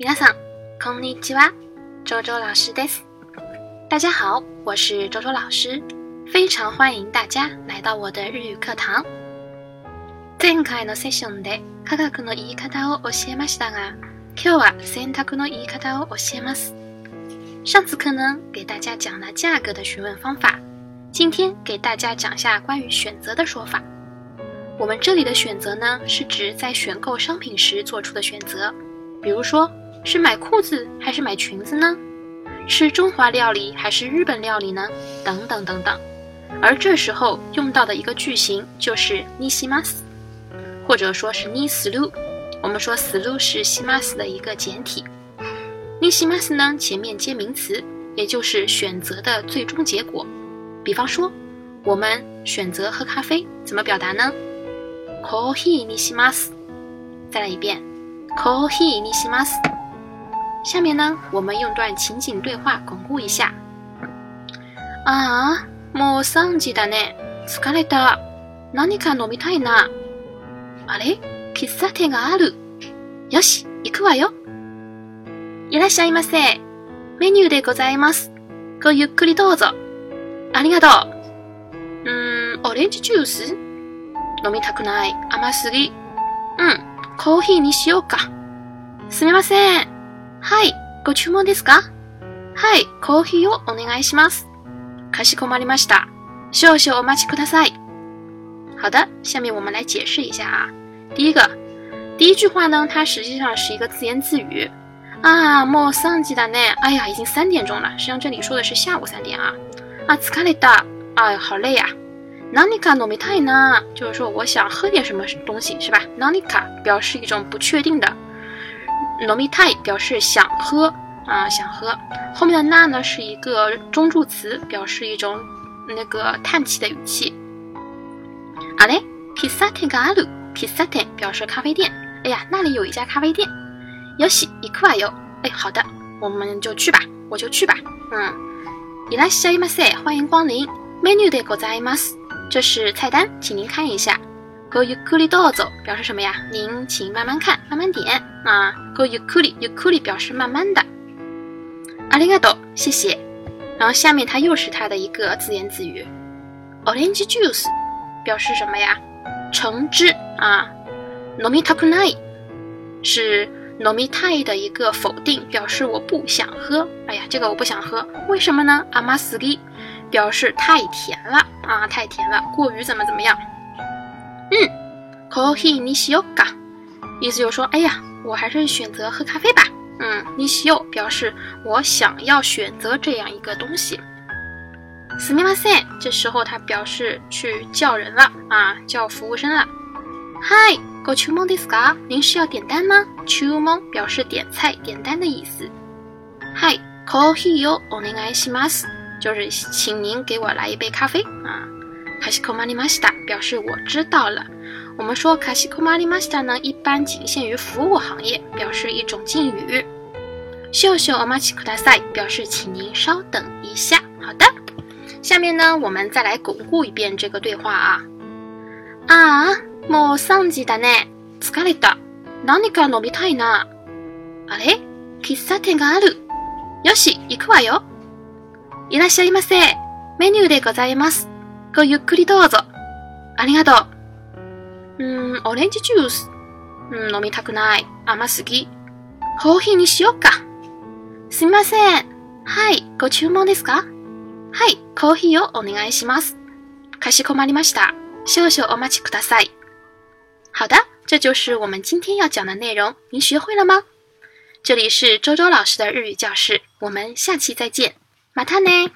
米拉桑，んにちは、周周老师です。s 大家好，我是周周老师，非常欢迎大家来到我的日语课堂。前回のセッションで価格の言い方を教えましたが、今日は選択の言い方を教えます。上次课呢，给大家讲了价格的询问方法，今天给大家讲下关于选择的说法。我们这里的选择呢，是指在选购商品时做出的选择，比如说。是买裤子还是买裙子呢？吃中华料理还是日本料理呢？等等等等。而这时候用到的一个句型就是 ni shimas，或者说是 ni s 我们说 s h 是 shimas 的一个简体。ni shimas 呢，前面接名词，也就是选择的最终结果。比方说，我们选择喝咖啡，怎么表达呢？Coffee ni s i m a s 再来一遍，Coffee ni s i m a s 下面呢，我们用段情景对话巩固一下。ああ、もう3時だね。疲れた。何か飲みたいな。あれ喫茶店がある。よし、行くわよ。いらっしゃいませ。メニューでございます。ごゆっくりどうぞ。ありがとう。うーん、オレンジジュース飲みたくない。甘すぎ。うん、コーヒーにしようか。すみません。はい、ご注文ですか？はい、コーヒーをお願いします。かしこまりました。少々お待ちください。好的，下面我们来解释一下啊。第一个，第一句话呢，它实际上是一个自言自语啊。もう三時だね。哎呀，已经三点钟了。实际上这里说的是下午三点啊。あ、疲れた。哎，好累呀。何か飲みたいな。就是说，我想喝点什么东西，是吧？何にか表示一种不确定的。みたい表示想喝啊，想喝。后面的那呢是一个中助词，表示一种那个叹气的语气。あれ、k i s a t e n ga a u k i s a t e n 表示咖啡店。哎呀，那里有一家咖啡店。よし、行くわよ。哎，好的，我们就去吧，我就去吧。嗯，いらっしゃいませ，欢迎光临。メニューでございます、这是菜单，请您看一下。Go y u ゆっ l り道走表示什么呀？您请慢慢看，慢慢点啊。Go y u k ゆっくりゆっ l i 表示慢慢的。ありがとう，谢谢。然后下面它又是它的一个自言自语。Orange juice 表示什么呀？橙汁啊。nomi 飲みた n a i 是 nomi tai 的一个否定，表示我不想喝。哎呀，这个我不想喝，为什么呢？甘す i 表示太甜了啊，太甜了，过于怎么怎么样。嗯，コ e ni にし o う a 意思就是说，哎呀，我还是选择喝咖啡吧。嗯，i しよ o 表示我想要选择这样一个东西。すみませ这时候他表示去叫人了啊，叫服务生了。Hi、ご注文ですか？您是要点单吗？o n 表示点菜、点单的意思。Hi、コーヒーをお願いします，就是请您给我来一杯咖啡啊。卡西库玛丽玛西达表示我知道了。我们说卡西库玛丽玛西达呢，一般仅限于服务行业，表示一种敬语。秀秀奥马奇库达塞表示，请您稍等一下。好的，下面呢，我们再来巩固一遍这个对话啊。啊，もう三時だね。疲れた。何か飲みたいな。あれ？喫茶店がある。よし、行くわよ。いらっしゃいませ。メニューでございます。ごゆっくりどうぞ。ありがとう。うーん、オレンジジュース。うん、飲みたくない。甘すぎ。コーヒーにしよっか。すみません。はい、ご注文ですかはい、コーヒーをお願いします。かしこまりました。少々お待ちください。好的，这就是我们今天要讲的内容。您学会了吗？这里是周周老师的日语教室，我们下期再见，马塔呢。